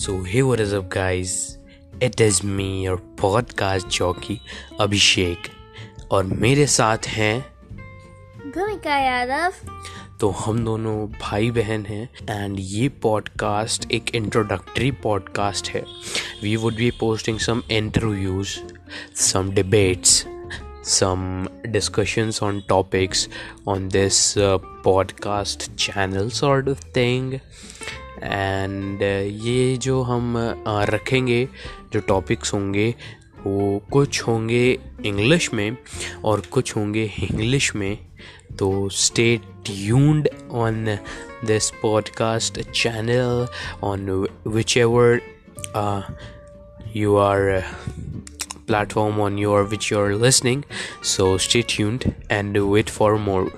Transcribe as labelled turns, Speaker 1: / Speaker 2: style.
Speaker 1: So hey were up guys it is me your podcast jockey Abhishek और मेरे साथ हैं
Speaker 2: भूमिका यादव।
Speaker 1: तो हम दोनों भाई बहन हैं। एंड ये पॉडकास्ट एक इंट्रोडक्टरी पॉडकास्ट है। We would be posting some interviews some debates some discussions on topics on this podcast channels sort thing and uh, ये जो हम uh, रखेंगे, जो टॉपिक्स होंगे, वो कुछ होंगे इंग्लिश में और कुछ होंगे इंग्लिश में। तो stay tuned on this podcast channel on whichever you are platform on your which you are listening so stay tuned and wait for more